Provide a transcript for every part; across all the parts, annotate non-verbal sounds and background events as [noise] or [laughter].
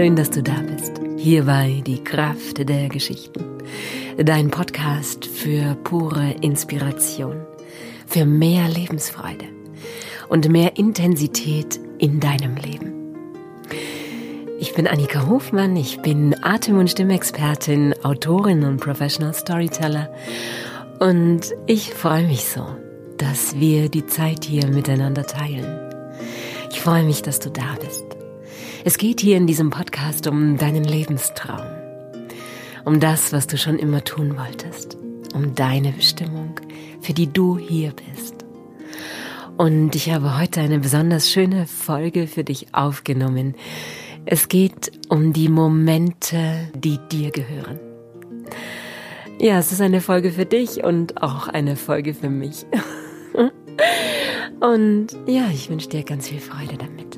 Schön, dass du da bist. Hierbei die Kraft der Geschichten. Dein Podcast für pure Inspiration, für mehr Lebensfreude und mehr Intensität in deinem Leben. Ich bin Annika Hofmann, ich bin Atem- und Stimmexpertin, Autorin und Professional Storyteller und ich freue mich so, dass wir die Zeit hier miteinander teilen. Ich freue mich, dass du da bist. Es geht hier in diesem Podcast um deinen Lebenstraum, um das, was du schon immer tun wolltest, um deine Bestimmung, für die du hier bist. Und ich habe heute eine besonders schöne Folge für dich aufgenommen. Es geht um die Momente, die dir gehören. Ja, es ist eine Folge für dich und auch eine Folge für mich. [laughs] Und ja, ich wünsche dir ganz viel Freude damit.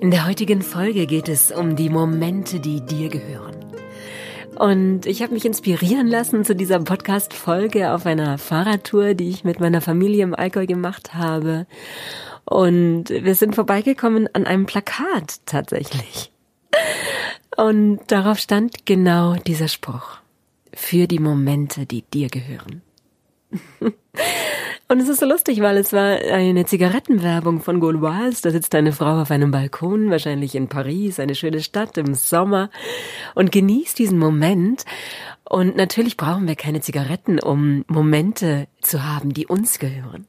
In der heutigen Folge geht es um die Momente, die dir gehören. Und ich habe mich inspirieren lassen zu dieser Podcast-Folge auf einer Fahrradtour, die ich mit meiner Familie im Allgäu gemacht habe. Und wir sind vorbeigekommen an einem Plakat tatsächlich. Und darauf stand genau dieser Spruch. Für die Momente, die dir gehören. [laughs] Und es ist so lustig, weil es war eine Zigarettenwerbung von Gauloise. Da sitzt eine Frau auf einem Balkon, wahrscheinlich in Paris, eine schöne Stadt im Sommer, und genießt diesen Moment. Und natürlich brauchen wir keine Zigaretten, um Momente zu haben, die uns gehören.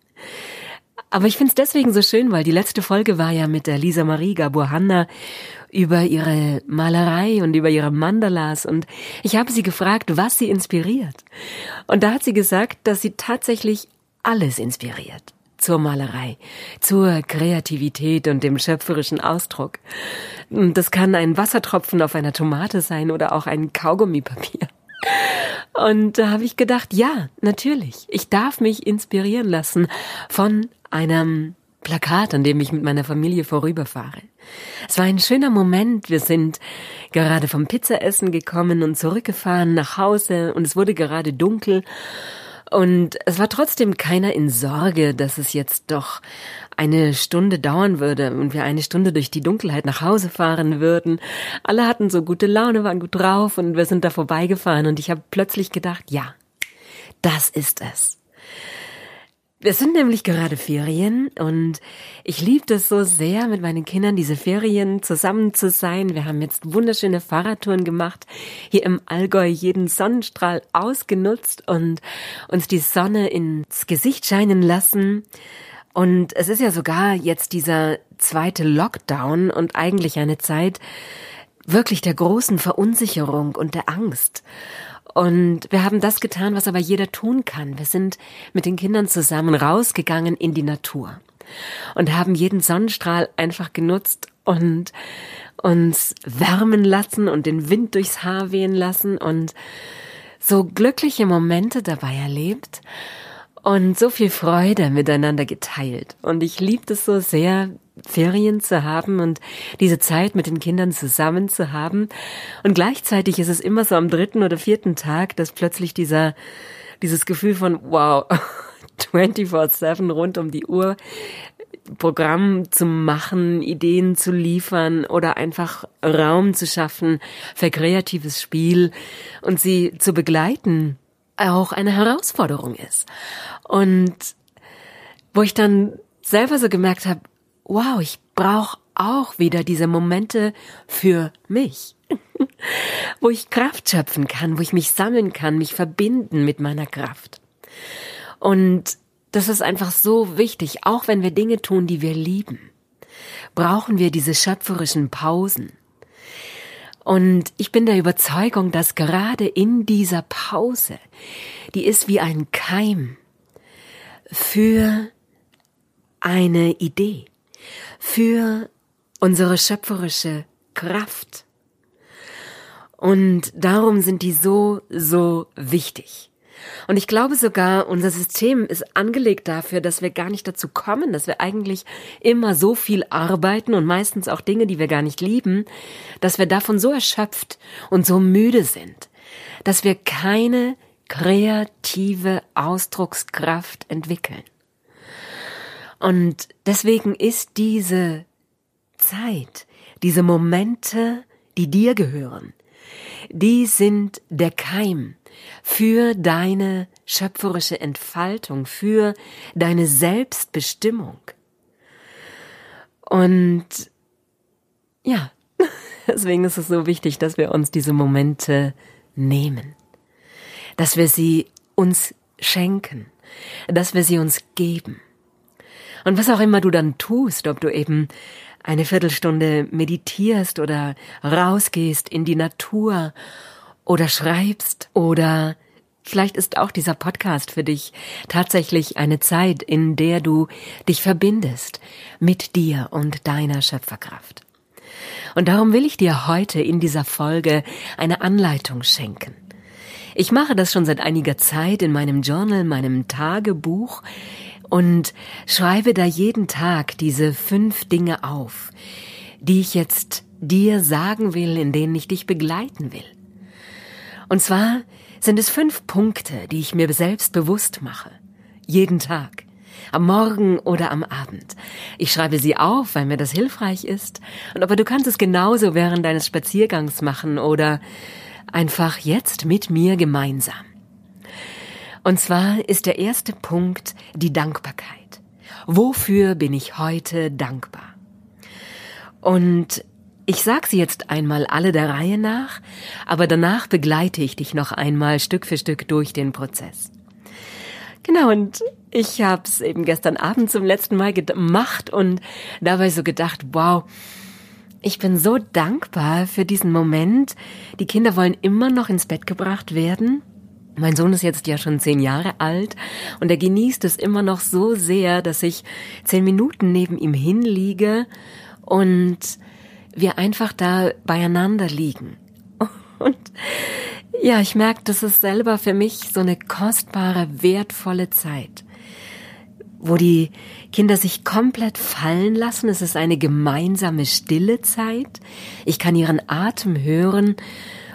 Aber ich finde es deswegen so schön, weil die letzte Folge war ja mit der Lisa Marie Gaburhanna über ihre Malerei und über ihre Mandalas und ich habe sie gefragt, was sie inspiriert. Und da hat sie gesagt, dass sie tatsächlich alles inspiriert. Zur Malerei, zur Kreativität und dem schöpferischen Ausdruck. Das kann ein Wassertropfen auf einer Tomate sein oder auch ein Kaugummipapier. Und da habe ich gedacht, ja, natürlich, ich darf mich inspirieren lassen von einem Plakat, an dem ich mit meiner Familie vorüberfahre. Es war ein schöner Moment. Wir sind gerade vom Pizzaessen gekommen und zurückgefahren nach Hause und es wurde gerade dunkel. Und es war trotzdem keiner in Sorge, dass es jetzt doch eine Stunde dauern würde und wir eine Stunde durch die Dunkelheit nach Hause fahren würden. Alle hatten so gute Laune, waren gut drauf und wir sind da vorbeigefahren und ich habe plötzlich gedacht, ja, das ist es. Es sind nämlich gerade Ferien und ich liebe das so sehr, mit meinen Kindern diese Ferien zusammen zu sein. Wir haben jetzt wunderschöne Fahrradtouren gemacht, hier im Allgäu jeden Sonnenstrahl ausgenutzt und uns die Sonne ins Gesicht scheinen lassen. Und es ist ja sogar jetzt dieser zweite Lockdown und eigentlich eine Zeit wirklich der großen Verunsicherung und der Angst. Und wir haben das getan, was aber jeder tun kann. Wir sind mit den Kindern zusammen rausgegangen in die Natur und haben jeden Sonnenstrahl einfach genutzt und uns wärmen lassen und den Wind durchs Haar wehen lassen und so glückliche Momente dabei erlebt und so viel Freude miteinander geteilt. Und ich liebe es so sehr, Ferien zu haben und diese Zeit mit den Kindern zusammen zu haben. Und gleichzeitig ist es immer so am dritten oder vierten Tag, dass plötzlich dieser, dieses Gefühl von, wow, [laughs] 24-7 rund um die Uhr Programm zu machen, Ideen zu liefern oder einfach Raum zu schaffen für kreatives Spiel und sie zu begleiten, auch eine Herausforderung ist. Und wo ich dann selber so gemerkt habe, wow, ich brauche auch wieder diese Momente für mich, [laughs] wo ich Kraft schöpfen kann, wo ich mich sammeln kann, mich verbinden mit meiner Kraft. Und das ist einfach so wichtig, auch wenn wir Dinge tun, die wir lieben, brauchen wir diese schöpferischen Pausen. Und ich bin der Überzeugung, dass gerade in dieser Pause, die ist wie ein Keim für eine Idee, für unsere schöpferische Kraft. Und darum sind die so, so wichtig. Und ich glaube sogar, unser System ist angelegt dafür, dass wir gar nicht dazu kommen, dass wir eigentlich immer so viel arbeiten und meistens auch Dinge, die wir gar nicht lieben, dass wir davon so erschöpft und so müde sind, dass wir keine kreative Ausdruckskraft entwickeln. Und deswegen ist diese Zeit, diese Momente, die dir gehören, die sind der Keim für deine schöpferische Entfaltung, für deine Selbstbestimmung. Und ja, [laughs] deswegen ist es so wichtig, dass wir uns diese Momente nehmen, dass wir sie uns schenken, dass wir sie uns geben. Und was auch immer du dann tust, ob du eben eine Viertelstunde meditierst oder rausgehst in die Natur oder schreibst oder vielleicht ist auch dieser Podcast für dich tatsächlich eine Zeit, in der du dich verbindest mit dir und deiner Schöpferkraft. Und darum will ich dir heute in dieser Folge eine Anleitung schenken. Ich mache das schon seit einiger Zeit in meinem Journal, meinem Tagebuch, und schreibe da jeden Tag diese fünf Dinge auf, die ich jetzt dir sagen will, in denen ich dich begleiten will. Und zwar sind es fünf Punkte, die ich mir selbst bewusst mache. Jeden Tag. Am Morgen oder am Abend. Ich schreibe sie auf, weil mir das hilfreich ist. Und aber du kannst es genauso während deines Spaziergangs machen oder einfach jetzt mit mir gemeinsam. Und zwar ist der erste Punkt die Dankbarkeit. Wofür bin ich heute dankbar? Und ich sag sie jetzt einmal alle der Reihe nach, aber danach begleite ich dich noch einmal Stück für Stück durch den Prozess. Genau, und ich habe es eben gestern Abend zum letzten Mal gemacht und dabei so gedacht, wow, ich bin so dankbar für diesen Moment. Die Kinder wollen immer noch ins Bett gebracht werden. Mein Sohn ist jetzt ja schon zehn Jahre alt und er genießt es immer noch so sehr, dass ich zehn Minuten neben ihm hinliege und wir einfach da beieinander liegen. [laughs] Und ja, ich merke, das ist selber für mich so eine kostbare, wertvolle Zeit, wo die Kinder sich komplett fallen lassen. Es ist eine gemeinsame stille Zeit. Ich kann ihren Atem hören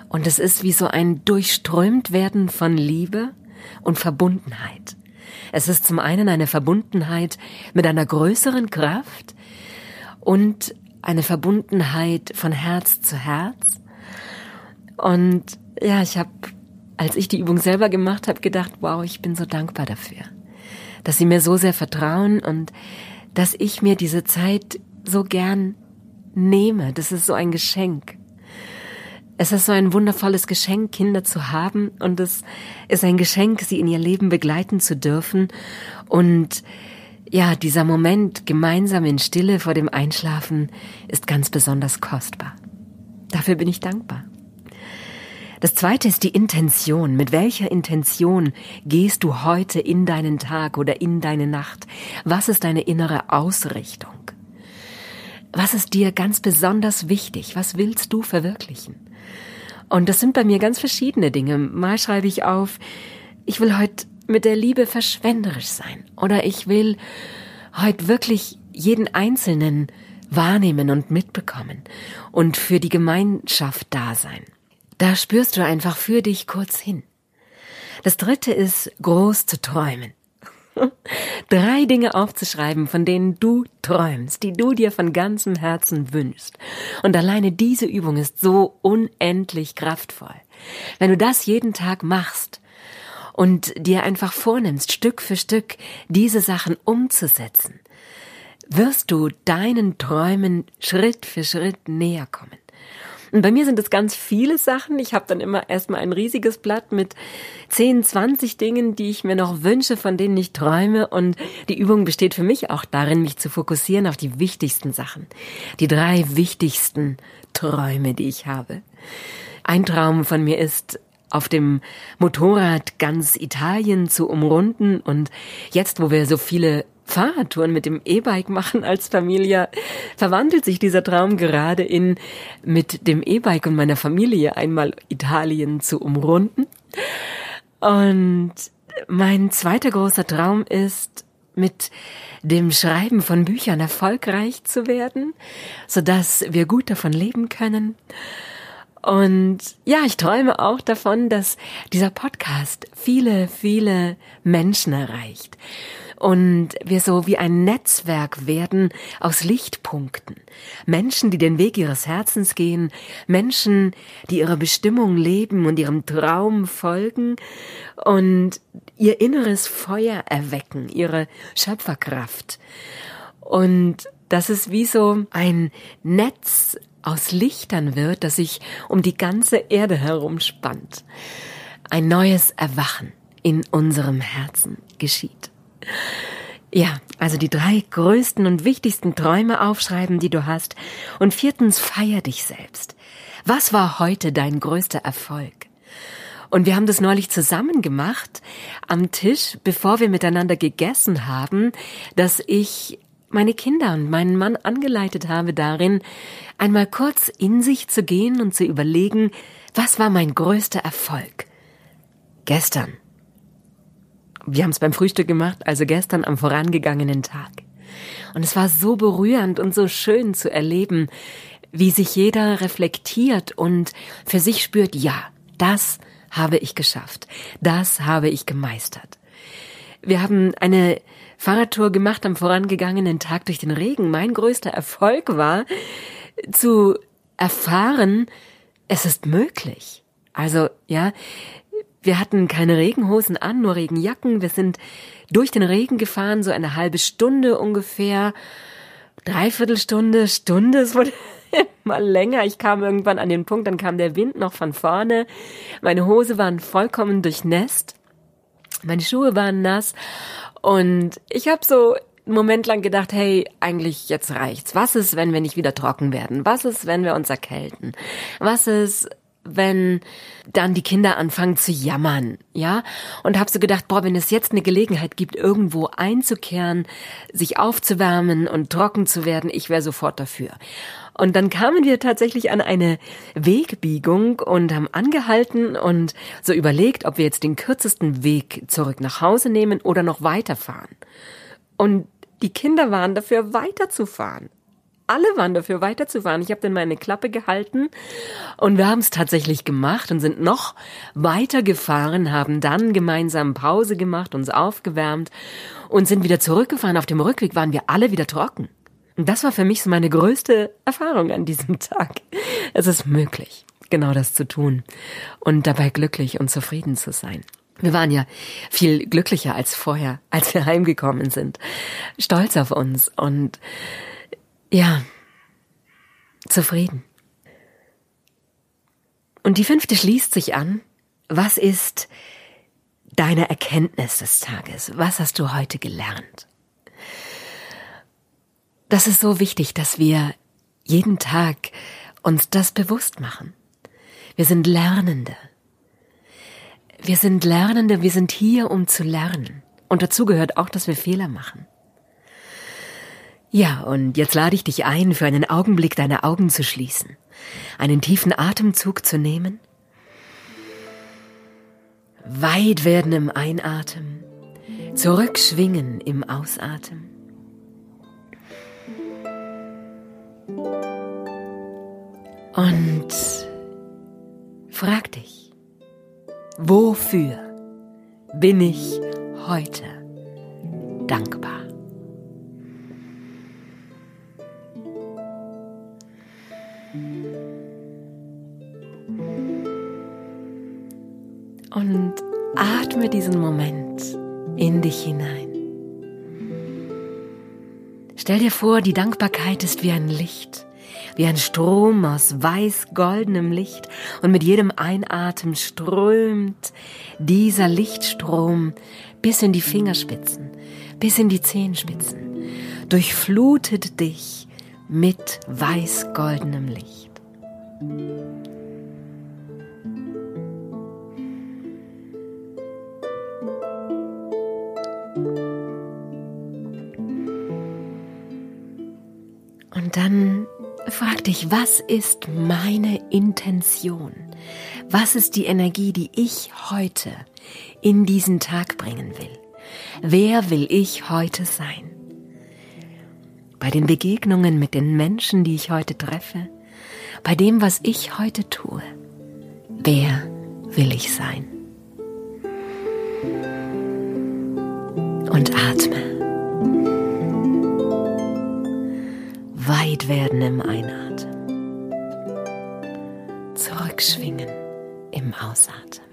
und es ist wie so ein durchströmt werden von Liebe und Verbundenheit. Es ist zum einen eine Verbundenheit mit einer größeren Kraft und eine Verbundenheit von Herz zu Herz. Und ja, ich habe, als ich die Übung selber gemacht habe, gedacht, wow, ich bin so dankbar dafür, dass sie mir so sehr vertrauen und dass ich mir diese Zeit so gern nehme. Das ist so ein Geschenk. Es ist so ein wundervolles Geschenk, Kinder zu haben und es ist ein Geschenk, sie in ihr Leben begleiten zu dürfen und ja, dieser Moment gemeinsam in Stille vor dem Einschlafen ist ganz besonders kostbar. Dafür bin ich dankbar. Das zweite ist die Intention. Mit welcher Intention gehst du heute in deinen Tag oder in deine Nacht? Was ist deine innere Ausrichtung? Was ist dir ganz besonders wichtig? Was willst du verwirklichen? Und das sind bei mir ganz verschiedene Dinge. Mal schreibe ich auf, ich will heute mit der Liebe verschwenderisch sein. Oder ich will heute wirklich jeden Einzelnen wahrnehmen und mitbekommen und für die Gemeinschaft da sein. Da spürst du einfach für dich kurz hin. Das dritte ist, groß zu träumen. [laughs] Drei Dinge aufzuschreiben, von denen du träumst, die du dir von ganzem Herzen wünschst. Und alleine diese Übung ist so unendlich kraftvoll. Wenn du das jeden Tag machst und dir einfach vornimmst, Stück für Stück diese Sachen umzusetzen, wirst du deinen Träumen Schritt für Schritt näher kommen. Und bei mir sind es ganz viele Sachen. Ich habe dann immer erstmal ein riesiges Blatt mit 10, 20 Dingen, die ich mir noch wünsche, von denen ich träume. Und die Übung besteht für mich auch darin, mich zu fokussieren auf die wichtigsten Sachen. Die drei wichtigsten Träume, die ich habe. Ein Traum von mir ist, auf dem Motorrad ganz Italien zu umrunden und jetzt, wo wir so viele Fahrradtouren mit dem E-Bike machen als Familie, verwandelt sich dieser Traum gerade in mit dem E-Bike und meiner Familie einmal Italien zu umrunden. Und mein zweiter großer Traum ist, mit dem Schreiben von Büchern erfolgreich zu werden, so dass wir gut davon leben können. Und ja, ich träume auch davon, dass dieser Podcast viele, viele Menschen erreicht und wir so wie ein Netzwerk werden aus Lichtpunkten. Menschen, die den Weg ihres Herzens gehen, Menschen, die ihre Bestimmung leben und ihrem Traum folgen und ihr inneres Feuer erwecken, ihre Schöpferkraft. Und dass es wie so ein Netz aus Lichtern wird, das sich um die ganze Erde herumspannt. Ein neues Erwachen in unserem Herzen geschieht. Ja, also die drei größten und wichtigsten Träume aufschreiben, die du hast. Und viertens, feier dich selbst. Was war heute dein größter Erfolg? Und wir haben das neulich zusammen gemacht am Tisch, bevor wir miteinander gegessen haben, dass ich meine Kinder und meinen Mann angeleitet habe darin, einmal kurz in sich zu gehen und zu überlegen, was war mein größter Erfolg? Gestern wir haben es beim Frühstück gemacht, also gestern am vorangegangenen Tag. Und es war so berührend und so schön zu erleben, wie sich jeder reflektiert und für sich spürt, ja, das habe ich geschafft, das habe ich gemeistert. Wir haben eine Fahrradtour gemacht am vorangegangenen Tag durch den Regen. Mein größter Erfolg war, zu erfahren, es ist möglich. Also, ja, wir hatten keine Regenhosen an, nur Regenjacken. Wir sind durch den Regen gefahren, so eine halbe Stunde ungefähr. Dreiviertelstunde, Stunde, es wurde [laughs] immer länger. Ich kam irgendwann an den Punkt, dann kam der Wind noch von vorne. Meine Hose waren vollkommen durchnässt. Meine Schuhe waren nass. Und ich habe so einen Moment lang gedacht, hey, eigentlich jetzt reicht's. Was ist, wenn wir nicht wieder trocken werden? Was ist, wenn wir uns erkälten? Was ist, wenn dann die Kinder anfangen zu jammern, ja? Und habe so gedacht, boah, wenn es jetzt eine Gelegenheit gibt, irgendwo einzukehren, sich aufzuwärmen und trocken zu werden, ich wäre sofort dafür. Und dann kamen wir tatsächlich an eine Wegbiegung und haben angehalten und so überlegt, ob wir jetzt den kürzesten Weg zurück nach Hause nehmen oder noch weiterfahren. Und die Kinder waren dafür, weiterzufahren alle waren dafür weiterzufahren. Ich habe dann meine Klappe gehalten und wir haben es tatsächlich gemacht und sind noch weiter gefahren, haben dann gemeinsam Pause gemacht, uns aufgewärmt und sind wieder zurückgefahren. Auf dem Rückweg waren wir alle wieder trocken. Das war für mich so meine größte Erfahrung an diesem [laughs] Tag. Es ist möglich, genau das zu tun und dabei glücklich und zufrieden zu sein. Wir waren ja viel glücklicher als vorher, [laughs] als wir heimgekommen sind. Stolz auf uns und ja, zufrieden. Und die fünfte schließt sich an. Was ist deine Erkenntnis des Tages? Was hast du heute gelernt? Das ist so wichtig, dass wir jeden Tag uns das bewusst machen. Wir sind Lernende. Wir sind Lernende, wir sind hier, um zu lernen. Und dazu gehört auch, dass wir Fehler machen. Ja, und jetzt lade ich dich ein, für einen Augenblick deine Augen zu schließen, einen tiefen Atemzug zu nehmen, weit werden im Einatmen, zurückschwingen im Ausatmen. Und frag dich, wofür bin ich heute dankbar? Und atme diesen Moment in dich hinein. Stell dir vor, die Dankbarkeit ist wie ein Licht, wie ein Strom aus weiß-goldenem Licht und mit jedem Einatmen strömt dieser Lichtstrom bis in die Fingerspitzen, bis in die Zehenspitzen, durchflutet dich mit weiß-goldenem Licht. Und dann frag dich, was ist meine Intention? Was ist die Energie, die ich heute in diesen Tag bringen will? Wer will ich heute sein? Bei den Begegnungen mit den Menschen, die ich heute treffe, bei dem, was ich heute tue. Wer will ich sein? Und atme. Weit werden im Einatmen. Zurückschwingen im Ausatmen.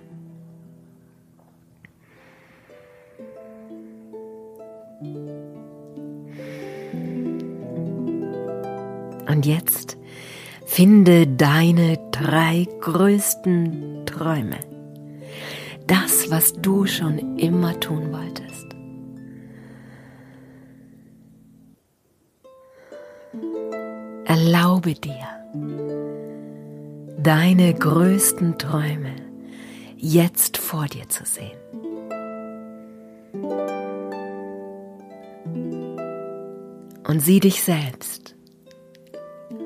Und jetzt finde deine drei größten Träume. Das, was du schon immer tun wolltest. Erlaube dir, deine größten Träume jetzt vor dir zu sehen. Und sieh dich selbst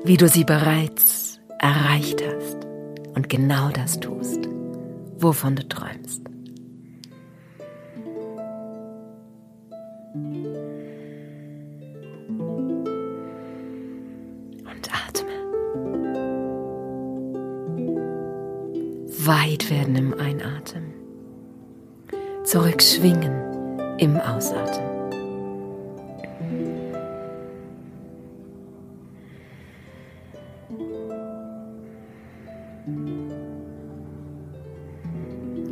wie du sie bereits erreicht hast und genau das tust, wovon du träumst. Weit werden im Einatmen, zurückschwingen im Ausatmen.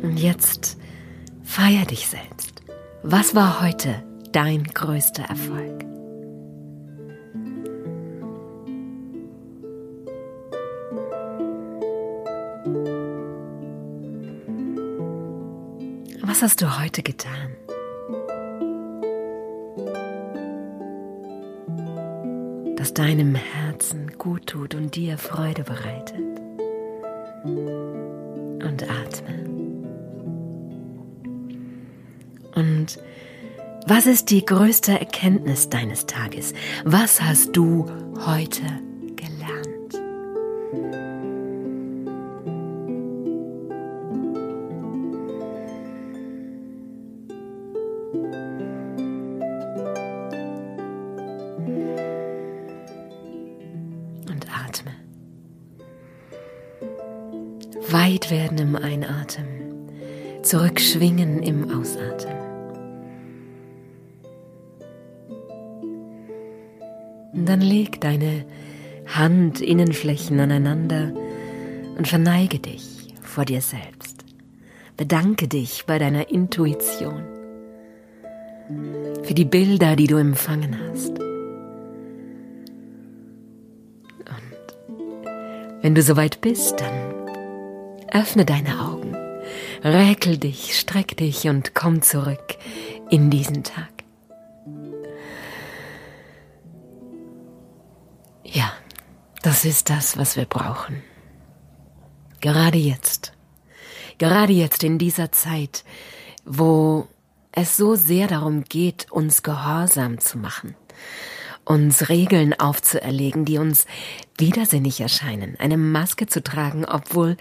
Und jetzt feier dich selbst. Was war heute dein größter Erfolg? Was hast du heute getan? Das deinem Herzen gut tut und dir Freude bereitet. Und atme. Und was ist die größte Erkenntnis deines Tages? Was hast du heute Und atme. Weit werden im Einatmen, zurückschwingen im Ausatmen. dann leg deine Handinnenflächen aneinander und verneige dich vor dir selbst. Bedanke dich bei deiner Intuition für die Bilder, die du empfangen hast. Und wenn du soweit bist, dann öffne deine Augen, räkel dich, streck dich und komm zurück in diesen Tag. Ja, das ist das, was wir brauchen. Gerade jetzt. Gerade jetzt in dieser Zeit, wo es so sehr darum geht, uns gehorsam zu machen, uns Regeln aufzuerlegen, die uns widersinnig erscheinen, eine Maske zu tragen, obwohl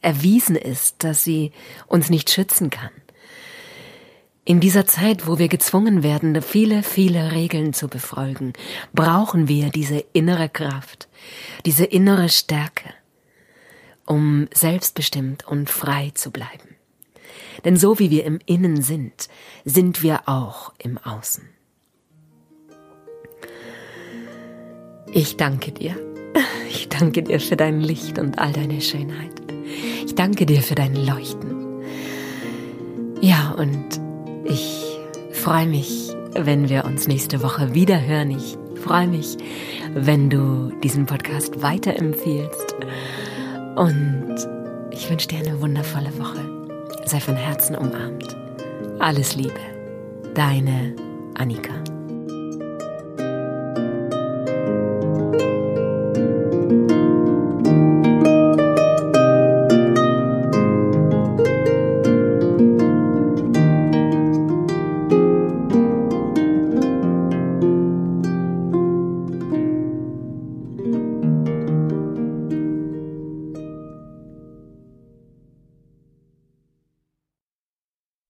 erwiesen ist, dass sie uns nicht schützen kann. In dieser Zeit, wo wir gezwungen werden, viele, viele Regeln zu befolgen, brauchen wir diese innere Kraft, diese innere Stärke, um selbstbestimmt und frei zu bleiben. Denn so wie wir im Innen sind, sind wir auch im Außen. Ich danke dir. Ich danke dir für dein Licht und all deine Schönheit. Ich danke dir für dein Leuchten. Ja, und ich freue mich, wenn wir uns nächste Woche wieder hören. Ich freue mich, wenn du diesen Podcast weiterempfiehlst. Und ich wünsche dir eine wundervolle Woche. Sei von Herzen umarmt. Alles Liebe. Deine Annika.